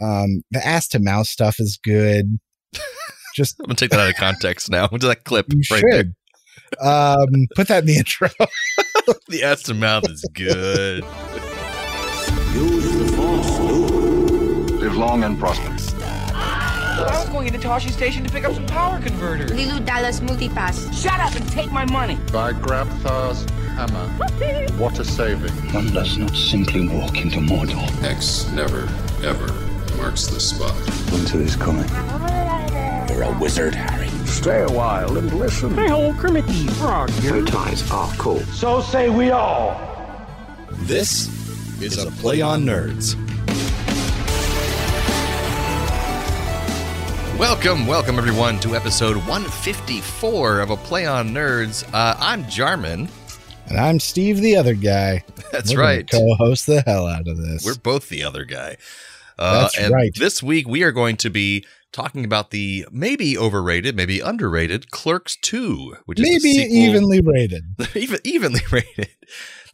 Um, the ass to mouth stuff is good. Just I'm gonna take that out of context now. What that clip you right should. Um, put that in the intro. The ass to mouth is good. Use the force, Luke. Live long and prosper. I was going into Tosche Station to pick up some power converters. Leeloo Dallas Multipass. Shut up and take my money. By Grabthar's hammer. What a saving. One does not simply walk into Mordor. X never, ever marks the spot. Winter is coming. You're a wizard, Harry. Stay a while and listen. Oh, Kermit the Frog. Bow ties are cool. So say we all. This is a Play on Nerds. Welcome, welcome everyone to episode 154 of a Play on Nerds. Uh, I'm Jarman. and I'm Steve, the other guy. That's We're right. Co-host the hell out of this. We're both the other guy. Uh, That's and right. This week we are going to be talking about the maybe overrated, maybe underrated Clerks 2, which is maybe evenly rated. even evenly rated.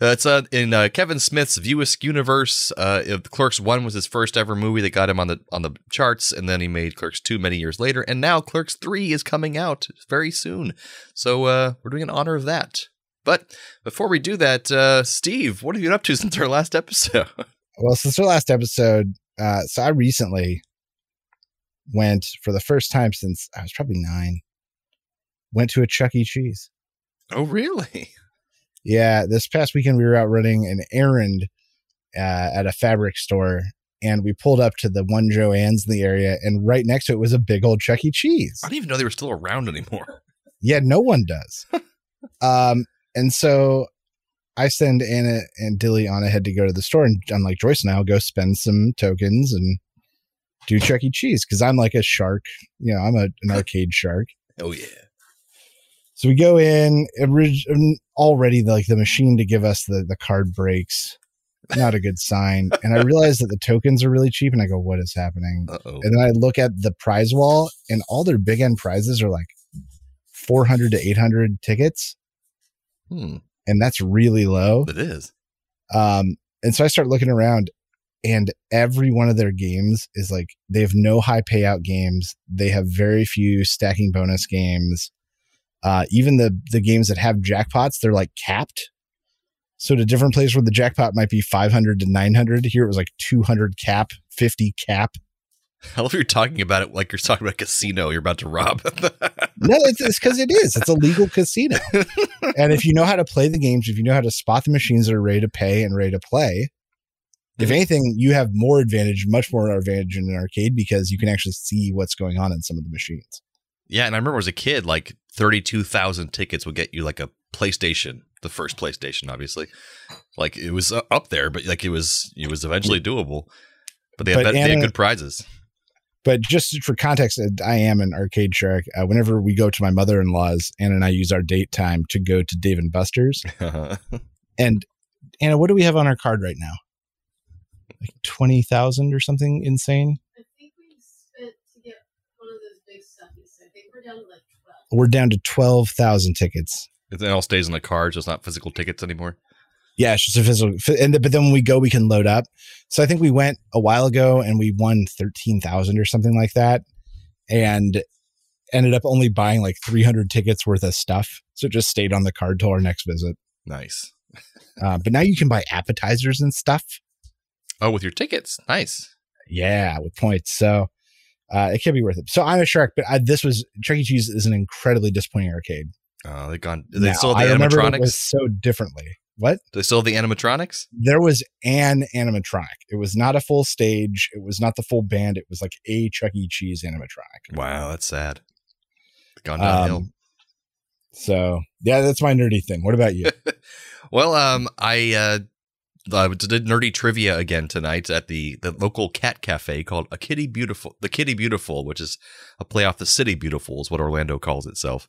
Uh, it's uh, in uh, Kevin Smith's View Askew universe. Uh, Clerks One was his first ever movie that got him on the on the charts, and then he made Clerks Two many years later, and now Clerks Three is coming out very soon. So uh, we're doing an honor of that. But before we do that, uh, Steve, what have you been up to since our last episode? Well, since our last episode, uh, so I recently went for the first time since I was probably nine. Went to a Chuck E. Cheese. oh, really? Yeah, this past weekend we were out running an errand uh, at a fabric store, and we pulled up to the one Joann's in the area, and right next to it was a big old Chuck E. Cheese. I didn't even know they were still around anymore. Yeah, no one does. um, and so I send Anna and Dilly on ahead to go to the store, and I'm like, Joyce and I'll go spend some tokens and do Chuck E. Cheese because I'm like a shark. You know, I'm a, an arcade shark. Oh yeah. So we go in um, already. Like the machine to give us the the card breaks. Not a good sign. And I realize that the tokens are really cheap, and I go, "What is happening?" Uh oh. And then I look at the prize wall, and all their big end prizes are like 400 to 800 tickets, Hmm. And that's really low. It is. Um, and so I start looking around, and every one of their games is like they have no high payout games. They have very few stacking bonus games. Uh, even the the games that have jackpots, they're like capped. So to different place where the jackpot might be 500 to 900, here it was like 200 cap, 50 cap. I love you're talking about it like you're talking about a casino you're about to rob. No, it's because it is. It's a legal casino. and if you know how to play the games, if you know how to spot the machines that are ready to pay and ready to play, if Mhm. anything, you have more advantage, much more advantage in an arcade because you can actually see what's going on in some of the machines. Yeah, and I remember as a kid, like thirty-two thousand tickets would get you like a PlayStation, the first PlayStation, obviously. Like it was uh, up there, but like it was, it was eventually doable. But they had, But they had good prizes. But just for context, uh, I am an arcade shark. Uh, whenever we go to my mother in law's, Anna and I use our date time to go to Dave and Buster's. And Anna, what do we have on our card right now? Like 20,000 or something insane? I think we spent to get one of those big stuffies. I think we're down to like 12. We're down to 12,000 tickets. it all stays in the card, so it's not physical tickets anymore. Yeah, it's just a physical. And but then when we go, we can load up. So I think we went a while ago and we won thirteen thousand or something like that, and ended up only buying like three hundred tickets worth of stuff. So it just stayed on the card till our next visit. Nice. Uh, but now you can buy appetizers and stuff. Oh, with your tickets, nice. Yeah, with points. So uh, it can be worth it. So I'm a shark, but I, this was Chuck E. Cheese is an incredibly disappointing arcade. Uh, they gone. They Now, I the it animatronics. so differently. What? Do they still have the animatronics. there was an animatronic. It was not a full stage. It was not the full band. It was like a Chuck E. Cheese animatronic. Wow, that's sad. Gone downhill. Um, so yeah, that's my nerdy thing. What about you? Well, um, I uh, I did nerdy trivia again tonight at the the local cat cafe called A Kitty Beautiful, the Kitty Beautiful, which is a play off the City Beautiful, is what Orlando calls itself.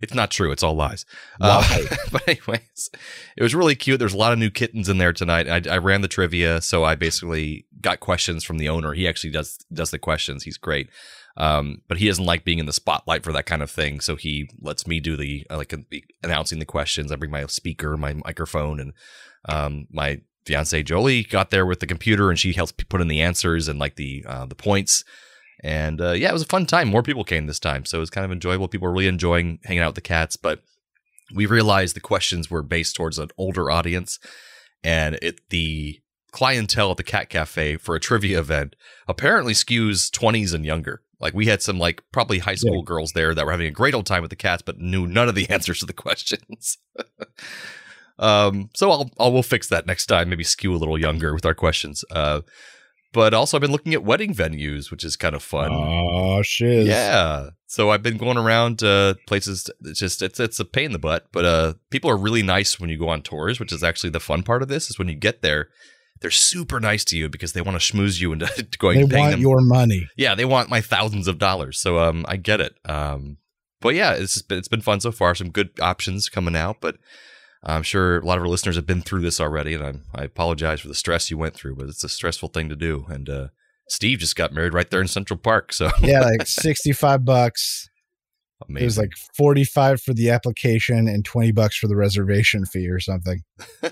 It's not true; it's all lies. Uh, but anyways, it was really cute. There's a lot of new kittens in there tonight. I, I ran the trivia, so I basically got questions from the owner. He actually does does the questions. He's great. Um, but he doesn't like being in the spotlight for that kind of thing. So he lets me do the uh, like announcing the questions. I bring my speaker, my microphone, and um, my fiance Jolie got there with the computer and she helped put in the answers and like the uh, the points. And uh, yeah, it was a fun time. More people came this time, so it was kind of enjoyable. People were really enjoying hanging out with the cats, but we realized the questions were based towards an older audience, and it the clientele at the cat cafe for a trivia event apparently skews 20s and younger. Like we had some like probably high school girls there that were having a great old time with the cats, but knew none of the answers to the questions. um, so I'll, I'll we'll fix that next time. Maybe skew a little younger with our questions. Uh, but also I've been looking at wedding venues, which is kind of fun. Oh shit! Yeah. So I've been going around uh, places. It's just it's it's a pain in the butt, but uh, people are really nice when you go on tours, which is actually the fun part of this. Is when you get there, they're super nice to you because they want to schmooze you into going. They want them. your money. yeah, they want my thousands of dollars. So um, I get it. Um, but yeah, it's just been, it's been fun so far. Some good options coming out, but I'm sure a lot of our listeners have been through this already, and I'm, I apologize for the stress you went through, but it's a stressful thing to do. And uh, Steve just got married right there in Central Park, so Yeah, like sixty five bucks. amazing. It was like forty five for the application and twenty bucks for the reservation fee or something.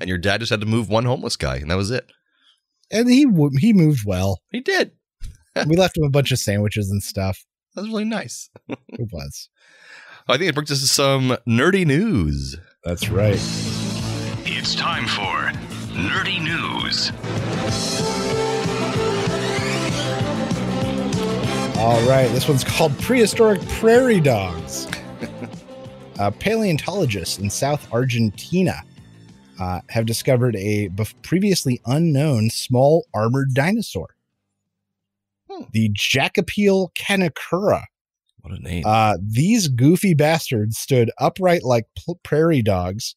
and your dad just had to move one homeless guy, and that was it. And he he moved well. He did. we left him a bunch of sandwiches and stuff. That was really nice. It was. I think it brings us to some nerdy news. That's right. It's time for Nerdy News. All right, this one's called Prehistoric Prairie Dogs. uh, paleontologists in South Argentina uh, have discovered a previously unknown small armored dinosaur. Hmm. The Jakapil kaniukura. What a name. Uh, these goofy bastards stood upright like pl- prairie dogs,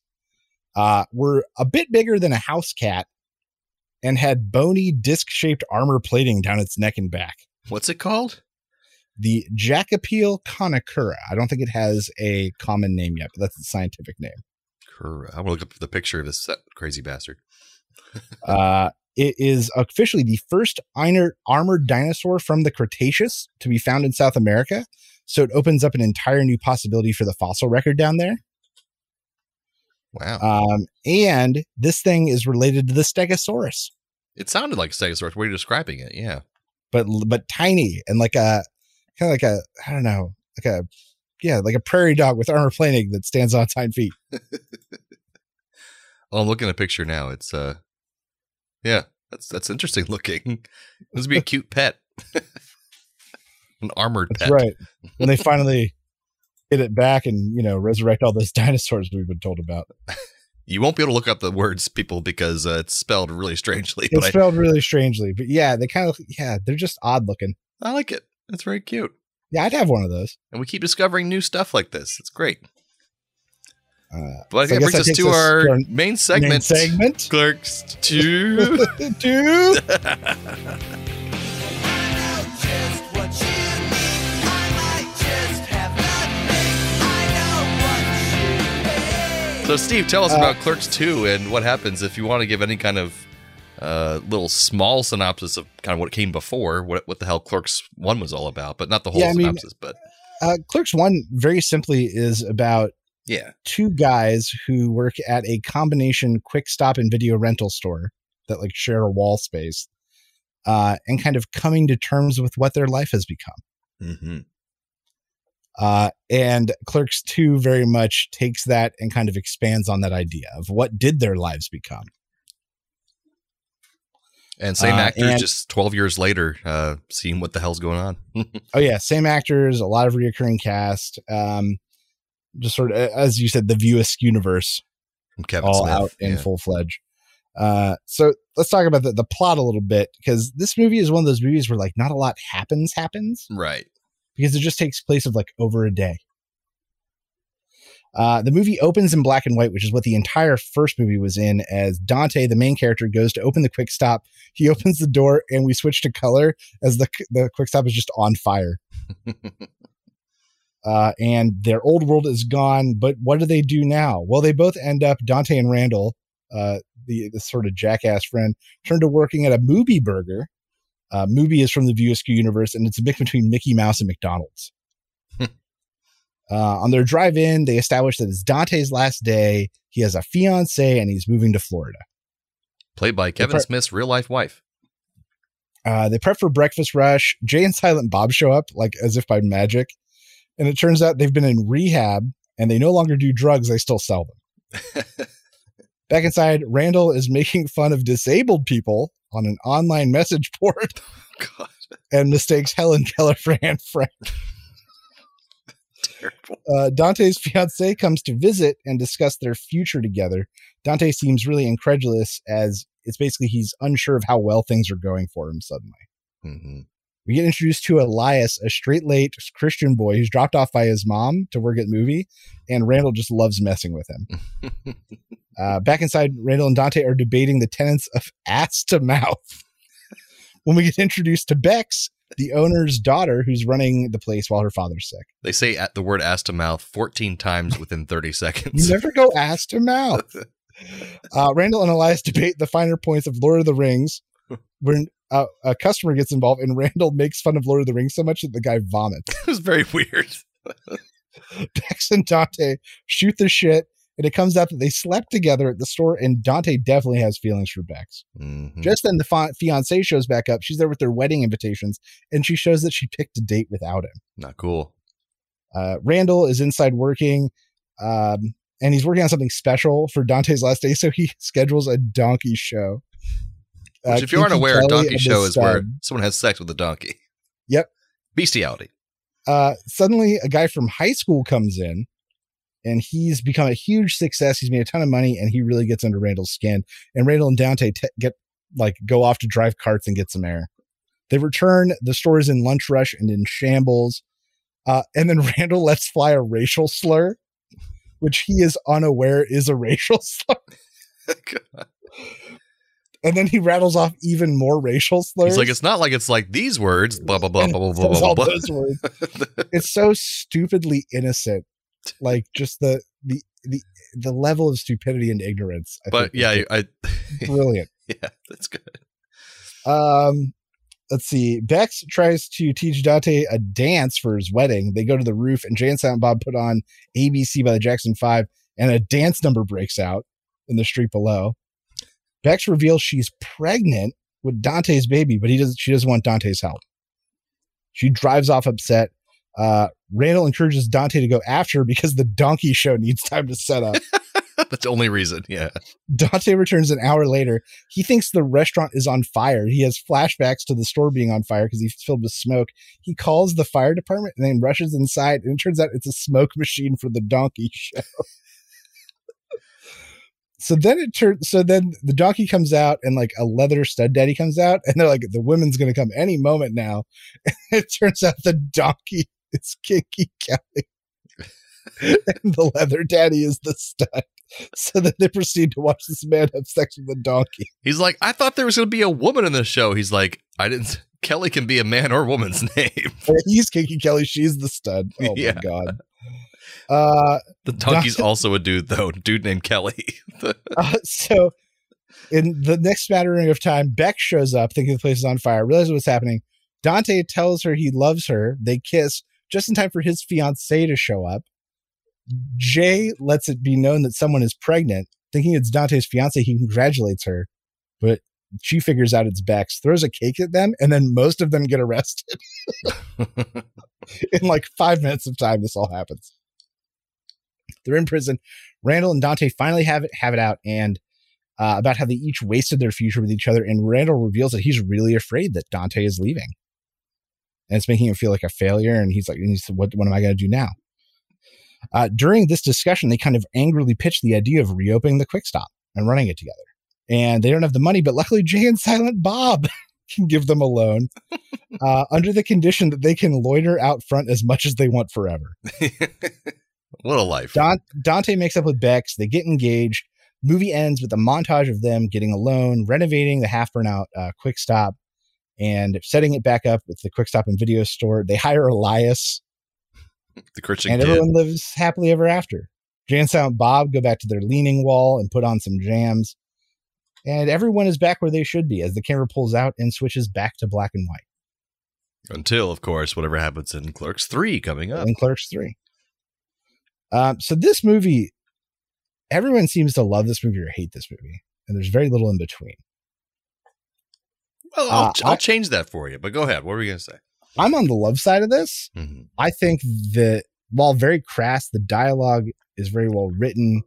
uh, were a bit bigger than a house cat, and had bony disc shaped armor plating down its neck and back What's it called? the Jakapil kaniukura. I don't think it has a common name yet, but that's the scientific name. I'm gonna look up the picture of this crazy bastard. Uh, it is officially the first armored dinosaur from the Cretaceous to be found in South America. So it opens up an entire new possibility for the fossil record down there. Wow. Um, and this thing is related to the Stegosaurus, it sounded like a Stegosaurus. What are you describing it? Yeah. but but tiny and like a kind of like a I don't know, like a yeah, like a prairie dog with armor plating that stands on its hind feet. Well, I'm looking at a picture now. It's uh, yeah, that's that's interesting looking. This would be a cute pet, an armored That's pet. right. When they finally get it back and you know resurrect all those dinosaurs we've been told about. You won't be able to look up the words, people, because uh, it's spelled really strangely. It's spelled really strangely, but yeah, they kind of yeah, they're just odd looking. I, I like it. It's very cute, Yeah, I'd have one of those. and we keep discovering new stuff like this. It's great. Uh, But I so think it brings us to our, our main segment. main segment. Clerks two. Dude. So, Steve, tell us Uh, about Clerks 2 and what happens if you want to give any kind of uh, little small synopsis of kind of what came before, what, what the hell Clerks 1 was all about, but not the whole Yeah, I mean- synopsis, but Uh, Clerks One very simply is about yeah. two guys who work at a combination quick stop and video rental store that like share a wall space, uh, and kind of coming to terms with what their life has become. hmm Uh, and Clerks 2 very much takes that and kind of expands on that idea of what did their lives become. And same Uh, actors and- just 12 years later, uh, seeing what the hell's going on. Oh yeah, same actors, a lot of reoccurring cast. Um, just sort of as you said, the View Askew universe Kevin all Smith. out in yeah. full fledged. Uh, so let's talk about the, the plot a little bit because this movie is one of those movies where like not a lot happens happens Right. Because it just takes place of like over a day. Uh, the Mooby opens in black and white, which is what the entire first movie was in. As Dante, the main character, goes to open the quick stop, he opens the door, and we switch to color as the the quick stop is just on fire. uh, and their old world is gone. But what do they do now? Well, they both end up Dante and Randall, uh, the the sort of jackass friend, turn to working at a movie burger. Uh, Mooby is from the View Askew universe, and it's a mix between Mickey Mouse and McDonald's. Uh, on their drive in, they establish that it's Dante's last day. He has a fiance and he's moving to Florida. Played by Kevin pre- Smith's real life wife. Uh, they prep for breakfast rush. Jay and Silent Bob show up like as if by magic. And it turns out they've been in rehab and they no longer do drugs, they still sell them. Back inside, Randall is making fun of disabled people on an online message board God, and mistakes Helen Keller for Anne Frank. terrible. Uh, Dante's fiance comes to visit and discuss their future together. Dante seems really incredulous as it's basically he's unsure of how well things are going for him suddenly. hmm We get introduced to Elias, a straight late Christian boy who's dropped off by his mom to work at Mooby, and Randall just loves messing with him. Uh, back inside, Randall and Dante are debating the tenets of ass to mouth. when we get introduced to Bex, the owner's daughter, who's running the place while her father's sick. They say at the word ass to mouth 14 times within 30 seconds. You never go ass to mouth. Uh, Randall and Elias debate the finer points of Lord of the Rings. When uh, a customer gets involved, and Randall makes fun of Lord of the Rings so much that the guy vomits. it was very weird. Bex and Dante shoot the shit, and it comes out that they slept together at the store, and Dante definitely has feelings for Bex. Mhm. Just then, the fa- fiance shows back up. She's there with their wedding invitations, and she shows that she picked a date without him. Not cool. Uh, Randall is inside working, um, and he's working on something special for Dante's last day, so he schedules a donkey show. Uh, if you aren't aware, a donkey show is where someone has sex with a donkey. Yep. Bestiality. uh, suddenly a guy from high school comes in and he's become a huge success. He's made a ton of money and he really gets under Randall's skin. And Randall and Dante get like go off to drive carts and get some air. They return. The store is in lunch rush and in shambles. Uh, and then Randall lets fly a racial slur, which he is unaware is a racial slur. And then he rattles off even more racial slurs. He's like, it's not like it's like these words, blah, blah, blah, And blah, blah, blah, blah, blah. those words. it's so stupidly innocent like just the the the the level of stupidity and ignorance I But think yeah, I, brilliant yeah, that's good. um let's see bex tries to teach dante a dance for his wedding they go to the roof and jay and silent bob put on abc by the jackson five and a dance number breaks out in the street below bex reveals she's pregnant with dante's baby but he doesn't she doesn't want dante's help she drives off upset uh randall encourages dante to go after her because the donkey show needs time to set up That's the only reason. Yeah. Dante returns an hour later. He thinks the restaurant is on fire. He has flashbacks to the store being on fire because he's filled with smoke. He calls the fire department and then rushes inside, and it turns out it's a smoke machine for the donkey show. So then it turns. So then the donkey comes out, and like a leather stud daddy comes out, and they're like, "The women's going to come any moment now." And it turns out the donkey is Kinky Kelly. and the leather daddy is the stud. So then they proceed to watch this man have sex with a donkey. He's like, I thought there was going to be a woman in the show. He's like, I didn't. Kelly can be a man or woman's name. He's Kinky Kelly, she's the stud. Oh Yeah. my god. Uh, The donkey's also a dude, though. Dude named Kelly. uh, so in the next smattering of time, Beck shows up thinking the place is on fire, realizes what's happening. Dante tells her he loves her. They kiss just in time for his fiancee to show up. Jay lets it be known that someone is pregnant. Thinking it's Dante's fiance, he congratulates her, but she figures out it's Bex, throws a cake at them, and then most of them get arrested. in like five minutes of time, this all happens. They're in prison. Randall and Dante finally have it have it out and uh, about how they each wasted their future with each other. And Randall reveals that he's really afraid that Dante is leaving, and it's making him feel like a failure. And he's like, and he said, "What what am I going to do now?" Uh, during this discussion, they kind of angrily pitch the idea of reopening the Quick Stop and running it together. And they don't have the money, but luckily Jay and Silent Bob can give them a loan uh, under the condition that they can loiter out front as much as they want forever. what a life. Don- Dante makes up with Bex. They get engaged. Movie ends with a montage of them getting a loan, renovating the half burnout uh, Quick Stop, and setting it back up with the Quick Stop and video store. They hire Elias, the Christian and kid. everyone lives happily ever after. Jay and Silent Bob go back to their leaning wall and put on some jams. And everyone is back where they should be as the camera pulls out and switches back to black and white Until, of course, whatever happens in Clerks 3 coming up. in Clerks 3. Um, so this movie, everyone seems to love this movie or hate this movie, and there's very little in between. Well, I'll, Uh, I'll change that for you. But go ahead. What were you gonna say? I'm on the love side of this. Mhm. I think that while very crass, the dialogue is very well written,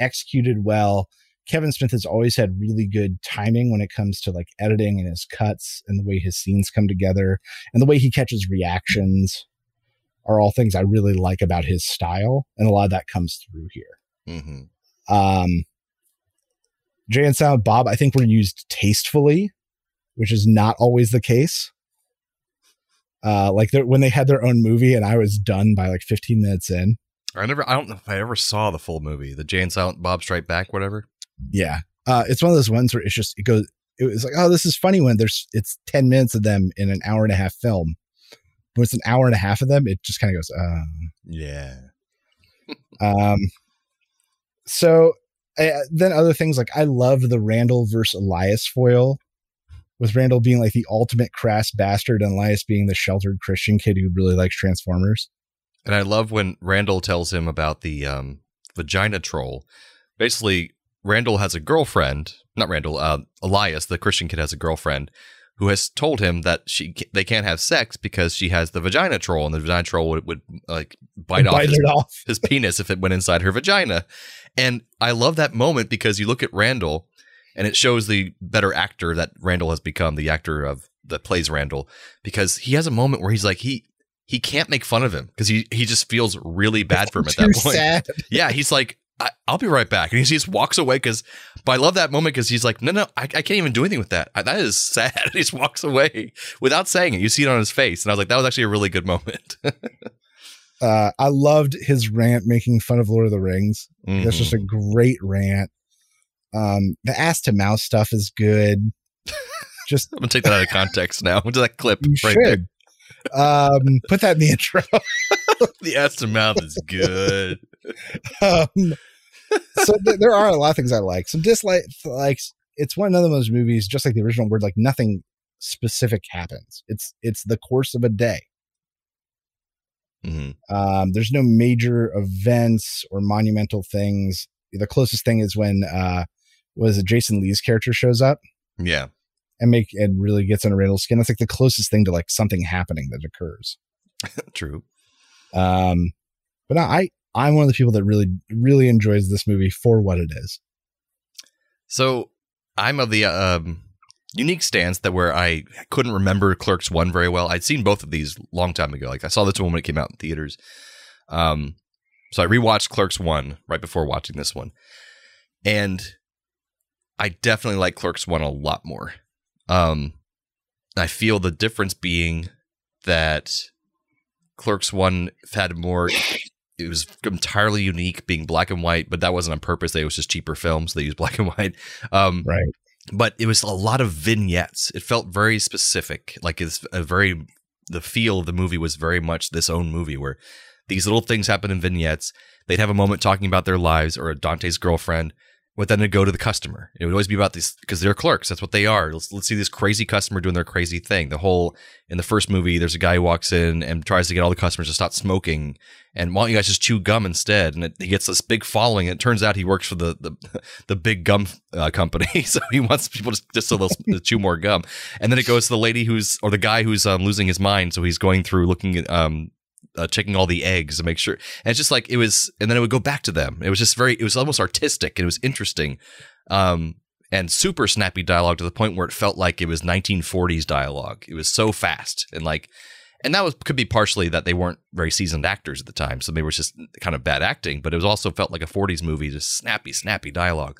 executed well. Kevin Smith has always had really good timing when it comes to like editing and his cuts and the way his scenes come together and the way he catches reactions are all things I really like about his style. And a lot of that comes through here. Mhm. Um, Jay and Silent Bob, I think were used tastefully, which is not always the case. Uh, like they're- when they had their own movie, and I was done by like 15 minutes in. I never. I don't know if I ever saw the full movie, the Jay and Silent Bob Strike Back, whatever. Yeah, uh, it's one of those ones where it's just it goes. It was like, oh, this is funny when there's it's 10 minutes of them in an hour and a half film. When it's an hour and a half of them, it just kind of goes. Uh, Yeah. Um, so uh, then other things like I love the Randall versus Elias foil, with Randall being like the ultimate crass bastard and Elias being the sheltered Christian kid who really likes Transformers. And I love when Randall tells him about the um, vagina troll. Basically, Randall has a girlfriend. Not Randall. Uh, Elias, the Christian kid, has a girlfriend who has told him that she they can't have sex because she has the vagina troll, and the vagina troll would, would like bite, off, Bite his, off. his penis if it went inside her vagina. And I love that moment because you look at Randall, and it shows the better actor that Randall has become, the actor of that plays Randall, because he has a moment where he's like he he can't make fun of him because he he just feels really bad for him at that point. sad. Yeah, he's like, I, I'll be right back, and he just walks away because. But I love that moment because he's like, no, no, I, I can't even do anything with that. I, that is sad. he just walks away without saying it. You see it on his face, and I was like, that was actually a really good moment. Uh, I loved his rant making fun of Lord of the Rings. That's just a Mm-hmm. great rant. Um, the ass to mouth stuff is good. Just I'm gonna take that out of context now. Into that clip you right there. should. Um, put that in the intro. The ass to mouth is good. Um, so th- there are a lot of things I like. Some dislikes, like it's one of those movies, just like the original, where like nothing specific happens. It's it's the course of a day. hmm Um, there's no major events or monumental things. The closest thing is when uh, was it Jason Lee's character shows up Yeah. and make and really gets under Randall's skin. That's like the closest thing to like something happening that occurs. True. Um, but no, I I'm one of the people that really really enjoys this movie for what it is. So I'm of the um, unique stance that where I couldn't remember Clerks one very well. I'd seen both of these long time ago. Like I saw this one when it came out in theaters. Um, so I rewatched Clerks one right before watching this one, and I definitely like Clerks one a lot more. Um, I feel the difference being that Clerks one had more. It was entirely unique, being black and white, but that wasn't on purpose. They was just cheaper films. They used black and white. Um, Right. but it was a lot of vignettes. It felt very specific. Like it's a very the feel of the movie was very much this own movie where these little things happen in vignettes. They'd have a moment talking about their lives or a Dante's girlfriend, but then go to the customer. It would always be about this because they're clerks. That's what they are. Let's let's see this crazy customer doing their crazy thing. The whole in the first movie, there's a guy who walks in and tries to get all the customers to stop smoking. And why don't you guys just chew gum instead? And it, he gets this big following. And it turns out he works for the the, the big gum uh, company, so he wants people to just so they'll chew more gum. And then it goes to the lady who's or the guy who's um, losing his mind. So he's going through looking at um uh, checking all the eggs to make sure. And it's just like it was, and then it would go back to them. It was just very, it was almost artistic and it was interesting, um, and super snappy dialogue to the point where it felt like it was 1940s dialogue. It was so fast and like, and that was could be partially that they weren't very seasoned actors at the time, so maybe it was just kind of bad acting. But it was also felt like a 40s movie, just snappy, snappy dialogue.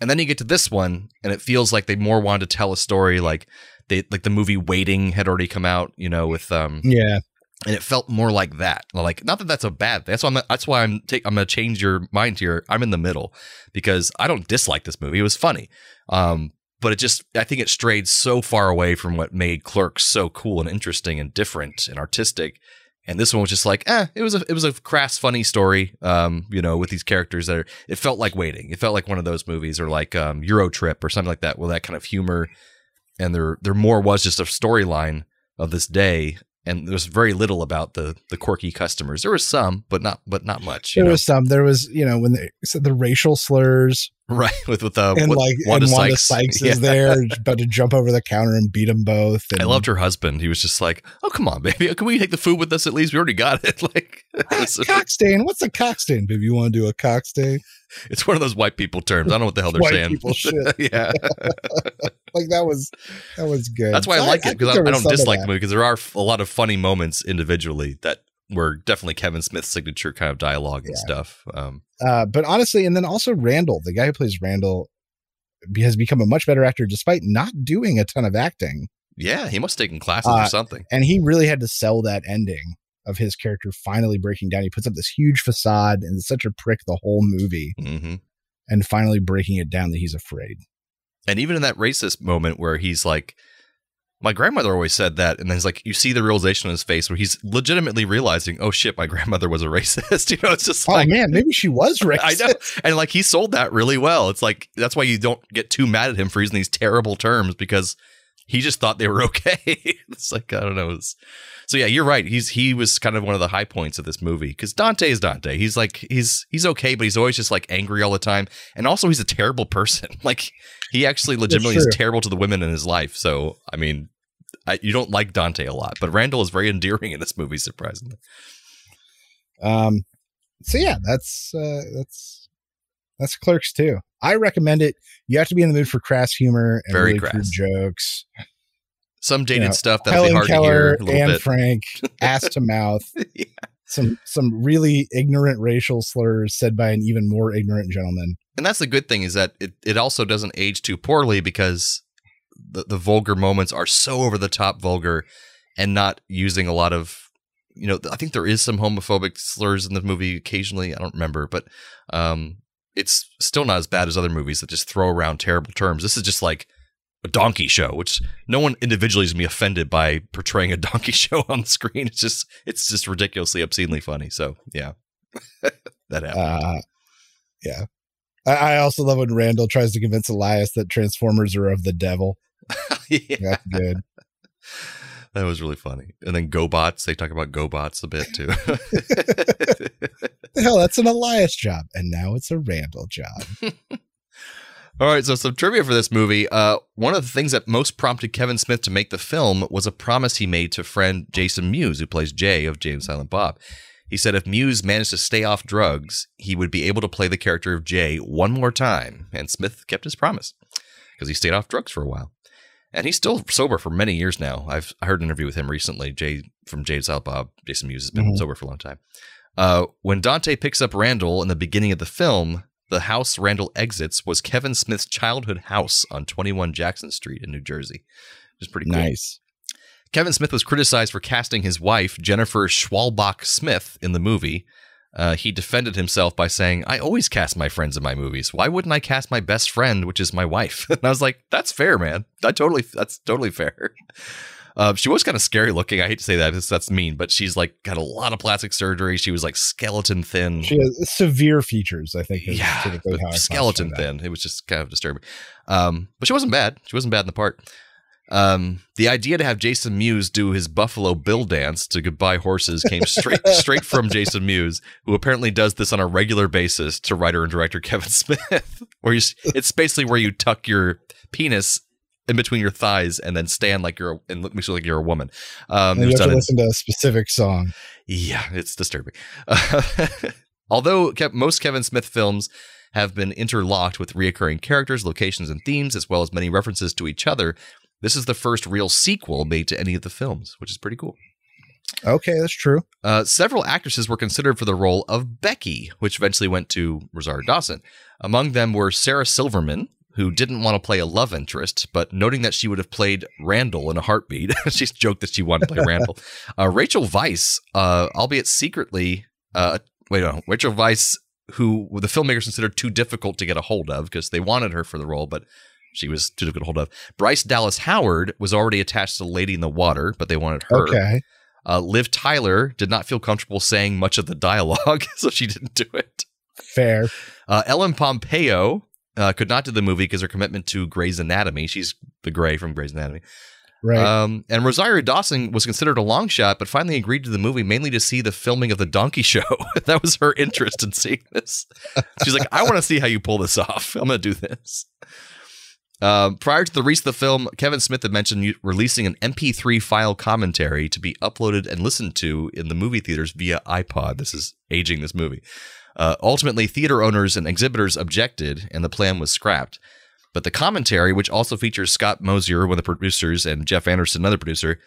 And then you get to this one, and it feels like they more wanted to tell a story, like they like the movie Waiting had already come out, you know, with um Yeah. And it felt more like that. Like, not that that's a bad thing. That's why I'm. That's why I'm. Take, I'm gonna change your mind here. I'm in the middle because I don't dislike this movie. It was funny, um, but it just. I think it strayed so far away from what made Clerks so cool and interesting and different and artistic. And this one was just like, eh, it was a it was a crass, funny story. Um, you know, with these characters that are. It felt like waiting. It felt like one of those movies, or like um, Euro Trip, or something like that, with that kind of humor. And there, there more was just a storyline of this day and there was very little about the the quirky customers. There was some, but not but not much. There know? was some. There was, you know, when they said the racial slurs right with with uh, and what- like Wanda and Wanda Sykes. Sykes, Yeah. is there about to jump over the counter and beat them both. And I loved her husband. He was just like, "Oh, come on, baby, can we take the food with us at least? We already got it." Like, cockstain. What's a cockstain, baby? You want to do a cockstain? it's one of those white people terms. I don't know what the hell they're White saying. people shit. yeah, Like that was that was good. that's why I So like it because I, I, don't dislike the movie because there are a lot of funny moments individually that were definitely Kevin Smith's signature kind of dialogue and Yeah. stuff. Um, Uh, but honestly, and then also Randall, the guy who plays Randall, has become a much better actor despite not doing a ton of acting. yeah, he must have taken classes Uh, or something. And he really had to sell that ending of his character finally breaking down. He puts up this huge facade and is such a prick the whole movie, hmm and finally breaking it down that he's afraid. And even in that racist moment where he's like, my grandmother always said that, and then he's like, you see the realization on his face where he's legitimately realizing, oh shit, my grandmother was a racist. you know, it's just Oh like, man, maybe she was racist. I know, and like he sold that really well. It's like that's why you don't get too mad at him for using these terrible terms because he just thought they were okay. it's like I don't know. It's, so yeah, you're right. He's he was kind of one of the high points of this movie because Dante is Dante. He's like he's he's okay, but he's always just like angry all the time, and also he's a terrible person. Like he actually legitimately is terrible to the women in his life. So I mean, I, you don't like Dante a lot, but Randall is very endearing in this movie, surprisingly. Um, so yeah, that's uh, that's that's Clerks too. I recommend it. You have to be in the mood for crass humor and Very really crude crass. jokes. Some dated know, stuff that'll be Helen hard to hear Keller, a little Anne bit. Frank, ass to mouth. Yeah. Some some really ignorant racial slurs said by an even more ignorant gentleman. and that's the good thing is that it, it also doesn't age too poorly because the, the vulgar moments are so over the top vulgar and not using a lot of you know i think there is some homophobic slurs in the movie occasionally i don't remember but um it's still not as bad as other movies that just throw around terrible terms this is just like a donkey show which no one individually is going to be offended by portraying a donkey show on the screen it's just it's just ridiculously obscenely funny so yeah that happened Uh, yeah. I, I also love when Randall tries to convince Elias that Transformers are of the devil. yeah. That's good. That was really funny. And then GoBots, they talk about GoBots a bit too. Hell, that's an Elias job, and now it's a Randall job. All right, so some trivia for this movie. Uh, one of the things that most prompted Kevin Smith to make the film was a promise he made to friend Jason Mewes, who plays Jay of Jay and Silent Bob. He said if Mewes managed to stay off drugs, he would be able to play the character of Jay one more time. And Smith kept his promise because he stayed off drugs for a while. And he's still sober for many years now. I've heard an interview with him recently. Jay from Jay and Silent Bob, Jason Mewes has been Mhm. sober for a long time. Uh, when Dante picks up Randall in the beginning of the film, the house Randall exits was Kevin Smith's childhood house on 21 Jackson Street in New Jersey, It was pretty cool. Nice. Kevin Smith was criticized for casting his wife, Jennifer Schwalbach Smith, in the movie. Uh, he defended himself by saying, I always cast my friends in my movies. Why wouldn't I cast my best friend, which is my wife? and I was like, that's fair, man. I totally, that's totally fair. Uh, she was kind of scary looking. I hate to say that, 'cause that's mean, but she's like got a lot of plastic surgery. She was like skeleton thin. She has severe features, I think. yeah, typically but how I skeleton classify that. thin. It was just kind of disturbing. Um, but she wasn't bad. She wasn't bad in the part. Um, the idea to have Jason Mewes do his Buffalo Bill dance to goodbye horses came straight straight from Jason Mewes, who apparently does this on a regular basis to writer and director Kevin Smith. where you, it's basically where you tuck your penis in between your thighs and then stand like you're a, and look you like you're a woman. Um, And you have to listen to a specific song. yeah, it's disturbing. although Kev- most Kevin Smith films have been interlocked with reoccurring characters, locations, and themes, as well as many references to each other, this is the first real sequel made to any of the films, which is pretty cool. Okay, that's true. Uh, several actresses were considered for the role of Becky, which eventually went to Rosario Dawson. Among them were Sarah Silverman, who didn't want to play a love interest, but noting that she would have played Randall in a heartbeat, she's joked that she wanted to play Randall. Uh, Rachel Weisz, uh, albeit secretly, uh, wait, no, Rachel Weisz, who the filmmakers considered too difficult to get a hold of because they wanted her for the role, but she was too difficult to get a hold of. Bryce Dallas Howard was already attached to Lady in the Water, but they wanted her. Okay. Uh, Liv Tyler did not feel comfortable saying much of the dialogue, so she didn't do it. Fair. Uh, Ellen Pompeo uh, could not do the movie because her commitment to Grey's Anatomy. She's the Grey from Grey's Anatomy. Right. Um, and Rosario Dawson was considered a long shot, but finally agreed to the movie mainly to see the filming of the Donkey Show. that was her interest in seeing this. She's like, I want to see how you pull this off. I'm going to do this. Um, prior to the release of the film, Kevin Smith had mentioned releasing an MP3 file commentary to be uploaded and listened to in the movie theaters via iPod. This is aging this movie. Uh, ultimately, theater owners and exhibitors objected, and the plan was scrapped. But the commentary, which also features Scott Mosier, one of the producers, and Jeff Anderson, another producer,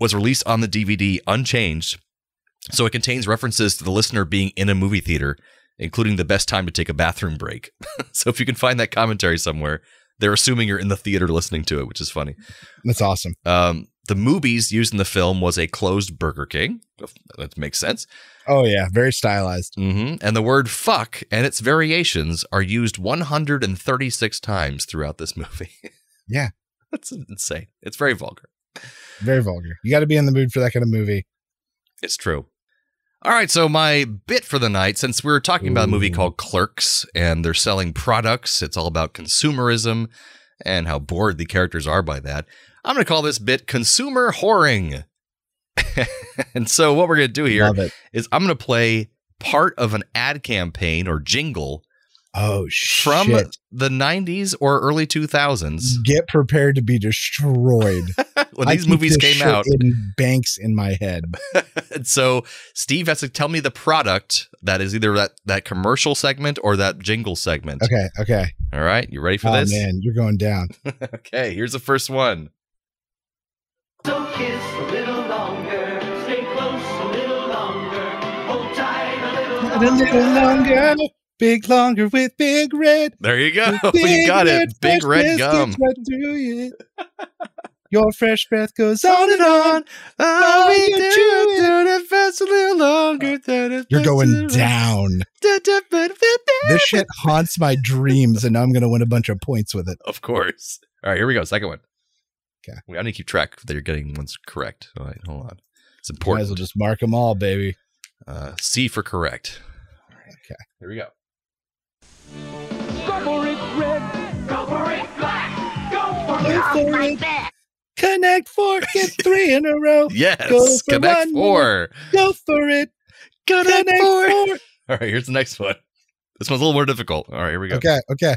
was released on the DVD unchanged. So it contains references to the listener being in a movie theater, including the best time to take a bathroom break. so if you can find that commentary somewhere, they're assuming you're in the theater listening to it, which is funny. That's awesome. Um, the Mooby's used in the film was a closed Burger King. That makes sense. Oh yeah, very stylized. hmm And the word fuck and its variations are used 136 times throughout this movie. Yeah. That's insane. It's very vulgar. Very vulgar. You got to be in the mood for that kind of movie. It's true. All right, so my bit for the night, since we are talking about a movie called Clerks and they're selling products, it's all about consumerism and how bored the characters are by that. I'm going to call this bit consumer whoring. and so what we're going to do here is I'm going to play part of an ad campaign or jingle Oh from the 90s or early 2000s Get prepared to be destroyed. when I these movies came out. in banks in my head. and so Steve has to tell me the product that is either that, that commercial segment or that jingle segment. Okay, okay. All right, you ready for Oh this? man, you're going down. okay, here's the first one. So a little longer, stay close a little longer, hold tight a little A little longer, big longer with big red. There you go. with you got it. Big red gum. right. Your fresh breath goes on and on. Oh, we do it. it fast a little longer. Uh, you're going down. This shit haunts my dreams, and now I'm gonna win a bunch of points with it. Of course. All right, here we go. Second one. Okay. We I need to keep track that you're getting ones correct. All right, hold on. It's important. Might as well just mark them all, baby. Uh, C for correct. All right. Okay. Here we go. Go for it, red. Go for it, black. Go for Go it. for it. Connect four, get three in a row. Go Yes. for Connect one four. Go for it. Connect, Connect four. four. All right, here's the next one. This one's a little more difficult. All right, here we go. Okay, okay.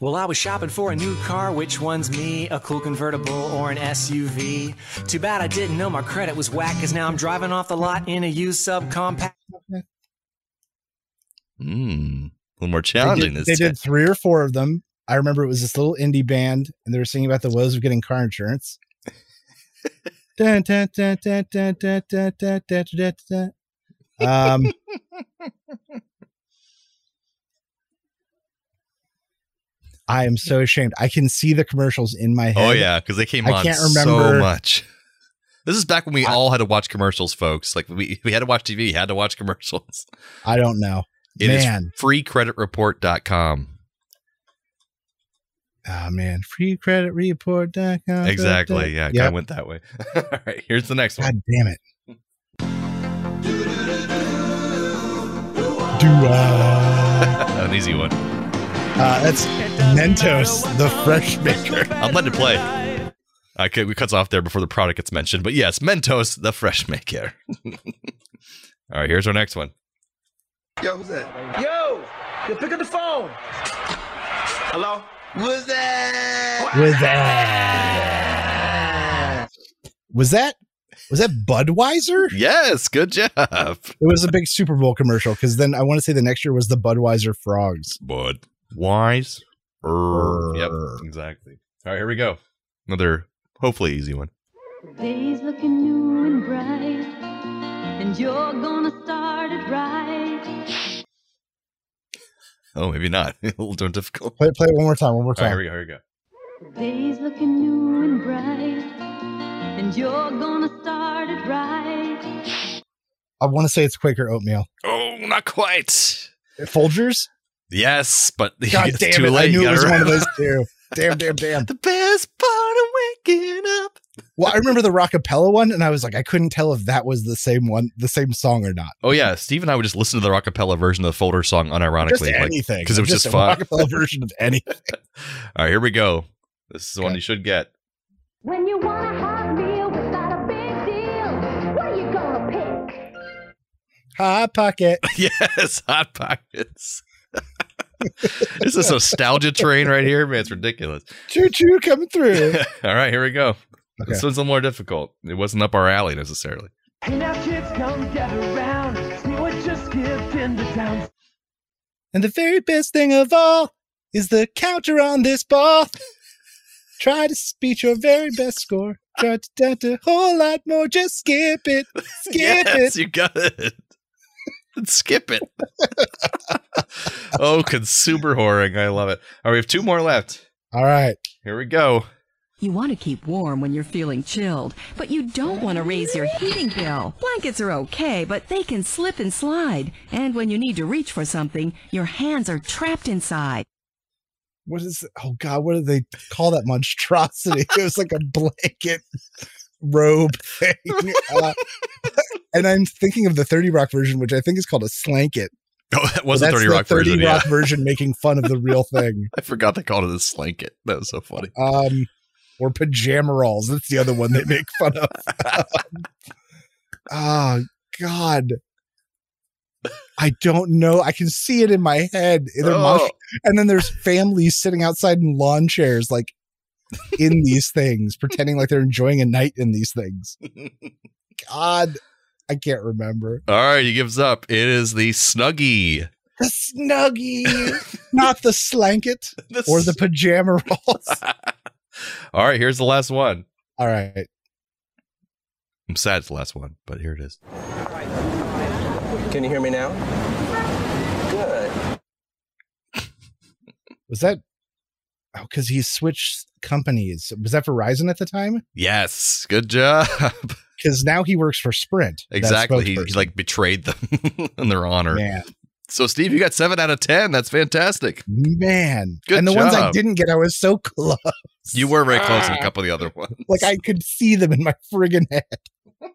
Well, I was shopping for a new car. Which one's me? A cool convertible or an SUV? Too bad I didn't know my credit was whack, cause now I'm driving off the lot in a used subcompact. Mm, a little more They challenging did, this they time. did three or four of them. I remember it was this little indie band, and they were singing about the woes of getting car insurance. Dun, dun, dun, dun, dun, dun, dun, dun, dun, dun, dun. Um, I am so ashamed. I can see the commercials in my head. Oh yeah, because they came I on can't remember. so much. This is back when we I- all had to watch commercials, folks. Like we, we had to watch TV, had to watch commercials. I don't know. It is Man. freecreditreport.com. Oh man, free credit report. Exactly. Yeah, Yep. of went that way. all right, here's the next one. God damn it. Do uh, An easy one. Uh, that's Mentos, the fresh maker. I'm letting it play. Okay, we cuts off there before the product gets mentioned, but yes, Mentos, the fresh maker. all right, here's our next one. Yo, who's that? Yo, yo, pick up the phone. Hello? Who's that? Was that? Was that? Was that Budweiser? Yes, good job. It was a big Super Bowl commercial because then I want to say the next year was the Budweiser frogs. Bud. Wise. Err. Yep, exactly. All right, here we go. Another hopefully easy one. Days looking new and bright, and you're gonna start it right. Oh, maybe not. a little too difficult. Play, play it one more time. One more All right, time. here we go. Here we go. Days looking new and bright, and you're gonna start it right. I want to say it's Quaker oatmeal. Oh, not quite. Folgers. Yes, but God it's damn too it! late. I knew You it was one of those two. Damn, damn, damn. the best part of waking up. Well, I remember the rockapella one, and I was like, I couldn't tell if that was the same one, the same song or not. Oh yeah, Steve and I would just listen to the rockapella version of the Folgers song unironically, Just like- anything, because it was just, a fun. rockapella version of anything. All right, here we go. This is the one you should get. When you want a hot meal without a big deal, what are you gonna pick? Hot pocket. yes, hot pockets. this is a nostalgia train right here, man. It's ridiculous. Choo choo coming through. All right, here we go. Okay. This one's a little more difficult. It wasn't up our alley necessarily. Hey now kids, come gather round. See what just skipped into town. And the very best thing of all is the counter on this ball. Try to beat your very best score. Try to dent a whole lot more. Just skip it. Skip yes, it. you got it. Skip it. oh, consumer whoring. I love it. All right, we have two more left. All right. Here we go. You want to keep warm when you're feeling chilled, but you don't want to raise your heating bill. Blankets are okay, but they can slip and slide. And when you need to reach for something, your hands are trapped inside. What is oh god, what do they call that monstrosity? it was like a blanket robe thing. Uh, and I'm thinking of the 30 Rock version, which I think is called a slanket. Oh, that was that's 30 Rock 30 version. Rock yeah. version making fun of the real thing. I forgot they called it a slanket. That was so funny. Um or pajama rolls. That's the other one they make fun of. oh God. I don't know. I can see it in my head. Oh. mosh- and then there's families sitting outside in lawn chairs, like in these things, pretending like they're enjoying a night in these things. God, I can't remember. All right, he gives up. It is the Snuggie. The snuggie, not the slanket The or the pajama rolls. All right, here's the last one. All right. I'm sad it's the last one, but here it is. Can you hear me now? Good. Was that oh because he switched companies? Was that Verizon at the time? Yes, good job. Because now he works for Sprint. exactly. He, he, like betrayed them in their honor. man, So, Steve, you got seven out of ten. That's fantastic. man. Good and the ones I didn't get, I was so close. You were very close in a Ah. couple of the other ones. Like I could see them in my friggin' head.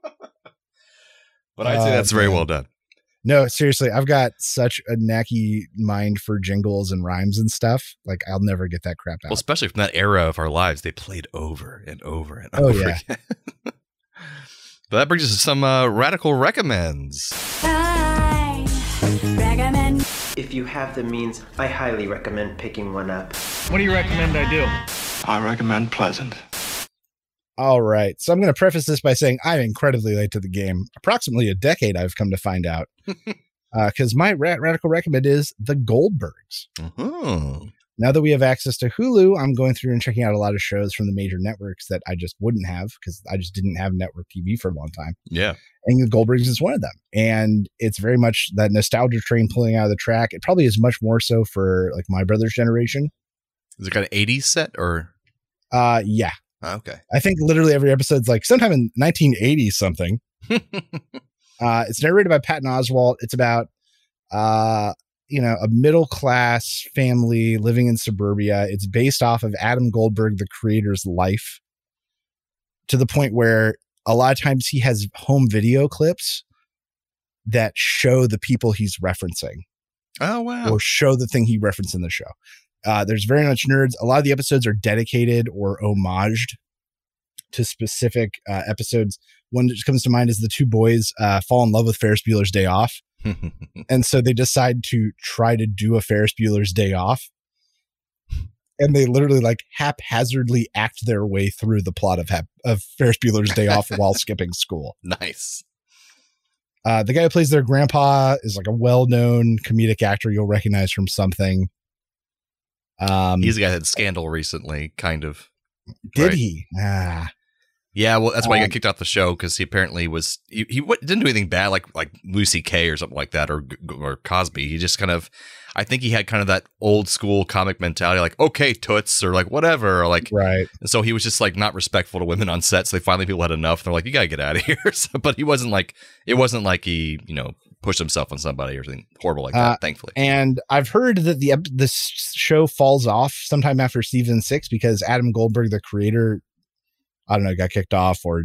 but I'd say Oh, that's very man. well done. No, seriously, I've got such a knacky mind for jingles and rhymes and stuff. Like I'll never get that crap out. Well, especially from that era of our lives, they played over and over and Oh, over yeah. again. but that brings us to some uh, radical recommends. If you have the means, I highly recommend picking one up. What do you recommend I do? I recommend Pleasant. All right. So I'm going to preface this by saying I'm incredibly late to the game. Approximately a decade, I've come to find out. Because my ra- radical recommend is The Goldbergs. Oh, Now that we have access to Hulu, I'm going through and checking out a lot of shows from the major networks that I just wouldn't have because I just didn't have network TV for a long time. yeah. And The Goldbergs is one of them. And it's very much that nostalgia train pulling out of the track. It probably is much more so for like my brother's generation. Is it got an 80s set or? Uh, yeah. Okay. I think literally every episode's like sometime in 1980 something. uh, it's narrated by Patton Oswalt. It's about, uh, you know, a middle class family living in suburbia. It's based off of Adam Goldberg, the creator's life, to the point where a lot of times he has home video clips that show the people he's referencing Oh, wow. or show the thing he referenced in the show. Uh, there's very much nerds. A lot of the episodes are dedicated or homaged to specific uh, episodes. One that comes to mind is the two boys uh, fall in love with Ferris Bueller's Day Off, and so they decide to try to do a Ferris Bueller's Day Off, and they literally like haphazardly act their way through the plot of hap- of Ferris Bueller's Day Off while skipping school. nice. Uh, the guy who plays their grandpa is like a well-known comedic actor you'll recognize from something. Um, He's the guy that had Scandal recently, kind of. did right? he? Ah, Yeah, well, that's why he Um, got kicked off the show because he apparently was he, he didn't do anything bad like like Louis C.K. or something like that or or Cosby. He just kind of, I think he had kind of that old school comic mentality, like okay, toots or like whatever, or like. right. And so he was just like not respectful to women on set. So they finally people had enough. They're like, you gotta get out of here. So, but he wasn't like it wasn't like he you know pushed himself on somebody or something horrible like that. Uh, thankfully, And I've heard that the this show falls off sometime after season six because Adam Goldberg, the creator, I don't know, got kicked off or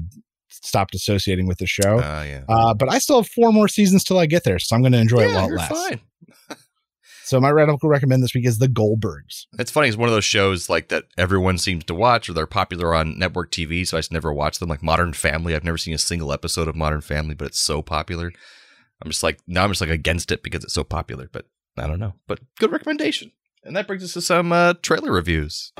stopped associating with the show. uh, yeah. Uh, but I still have four more seasons till I get there, so I'm going to enjoy it yeah, while it you're lasts. fine. So my radical recommend this week is The Goldbergs. It's funny. It's one of those shows like that everyone seems to watch, or they're popular on network TV. So I just never watch them. Like Modern Family, I've never seen a single episode of Modern Family, but it's so popular. I'm just like now I'm just like against it because it's so popular. But I don't know. But good recommendation. And that brings us to some uh, trailer reviews.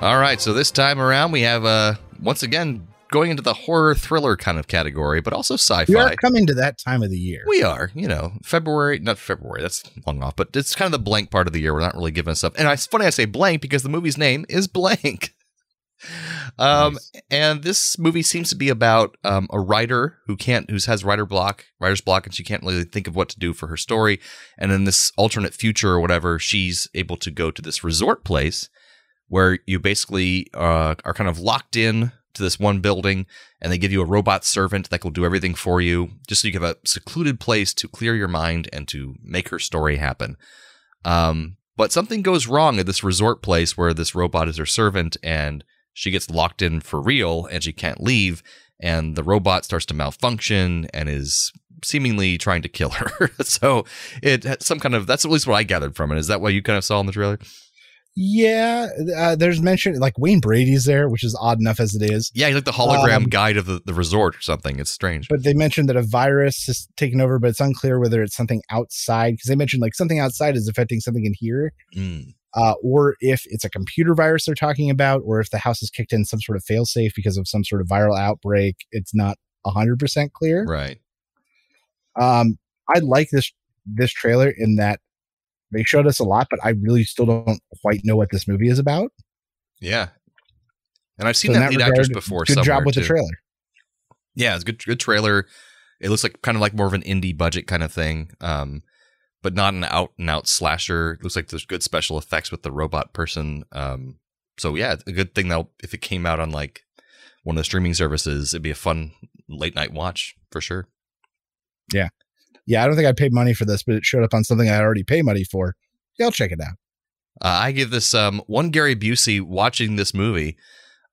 All right, so this time around we have uh once again going into the horror thriller kind of category, but also sci-fi. We are coming to that time of the year. We are, you know, February, not February, that's long off, but it's kind of the blank part of the year. We're not really giving stuff. And it's funny I say blank because the movie's name is Blank. Um, nice. and this movie seems to be about um, a writer who can't, who has writer block, writer's block, and she can't really think of what to do for her story. And in this alternate future or whatever, she's able to go to this resort place where you basically uh, are kind of locked in to this one building and they give you a robot servant that will do everything for you just so you have a secluded place to clear your mind and to make her story happen um, but something goes wrong at this resort place where this robot is her servant and she gets locked in for real and she can't leave and the robot starts to malfunction and is seemingly trying to kill her so it some kind of that's at least what i gathered from it is that what you kind of saw in the trailer yeah, uh, there's mention like Wayne Brady's there, which is odd enough as it is. Yeah, he's like the hologram um, guide of the, the resort or something. It's strange. But they mentioned that a virus is taken over, but it's unclear whether it's something outside because they mentioned like something outside is affecting something in here. Mm. Uh, or if it's a computer virus they're talking about, or if the house has kicked in some sort of failsafe because of some sort of viral outbreak. It's not hundred percent clear. Right. Um, I like this this trailer in that they showed us a lot, but I really still don't quite know what this movie is about. Yeah, and I've seen so that, that, lead regard, actress before. Good job with too. the trailer. Yeah, it's good. Good trailer. It looks like kind of like more of an indie budget kind of thing, um, but not an out and out slasher. It looks like there's good special effects with the robot person. Um, so yeah, a good thing that if it came out on like one of the streaming services, it'd be a fun late night watch for sure. Yeah yeah, I don't think I paid money for this, but it showed up on something I already pay money for. Yeah, I'll check it out. Uh, I give this um, one Gary Busey watching this movie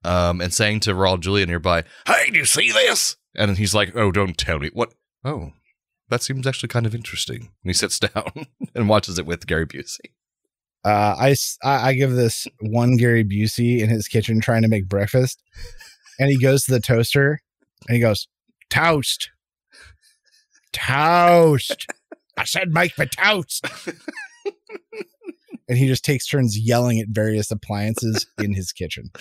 um, and saying to Raul Julia nearby, "Hey, do you see this?" And he's like, "Oh, don't tell me what." Oh, that seems actually kind of interesting. And he sits down and watches it with Gary Busey. Uh, I, I give this one Gary Busey in his kitchen trying to make breakfast, and he goes to the toaster and he goes, "Toast." toast. I said make the toast. and he just takes turns yelling at various appliances in his kitchen.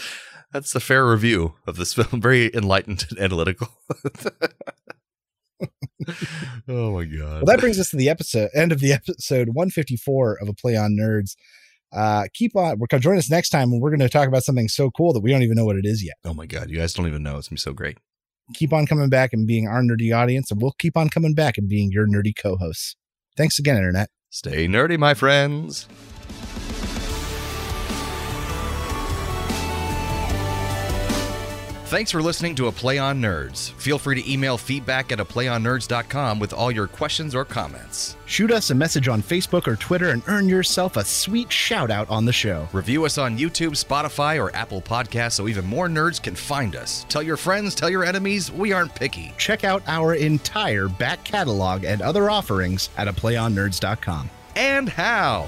That's a fair review of this film. Very enlightened and analytical. oh my god. Well, that brings us to the episode end of the episode 154 of a play on nerds. Uh, keep on. We're gonna join us next time, and we're going to talk about something so cool that we don't even know what it is yet. Oh my god, you guys don't even know. It's gonna be so great keep on coming back and being our nerdy audience, and we'll keep on coming back and being your nerdy co hosts. Thanks again, Internet. Stay nerdy, my friends. Thanks for listening to A Play on Nerds. Feel free to email feedback at aplayonnerds.com with all your questions or comments. Shoot us a message on Facebook or Twitter and earn yourself a sweet shout out on the show. Review us on YouTube, Spotify, or Apple Podcasts so even more nerds can find us. Tell your friends, tell your enemies, we aren't picky. Check out our entire back catalog and other offerings at aplayonnerds.com. And how?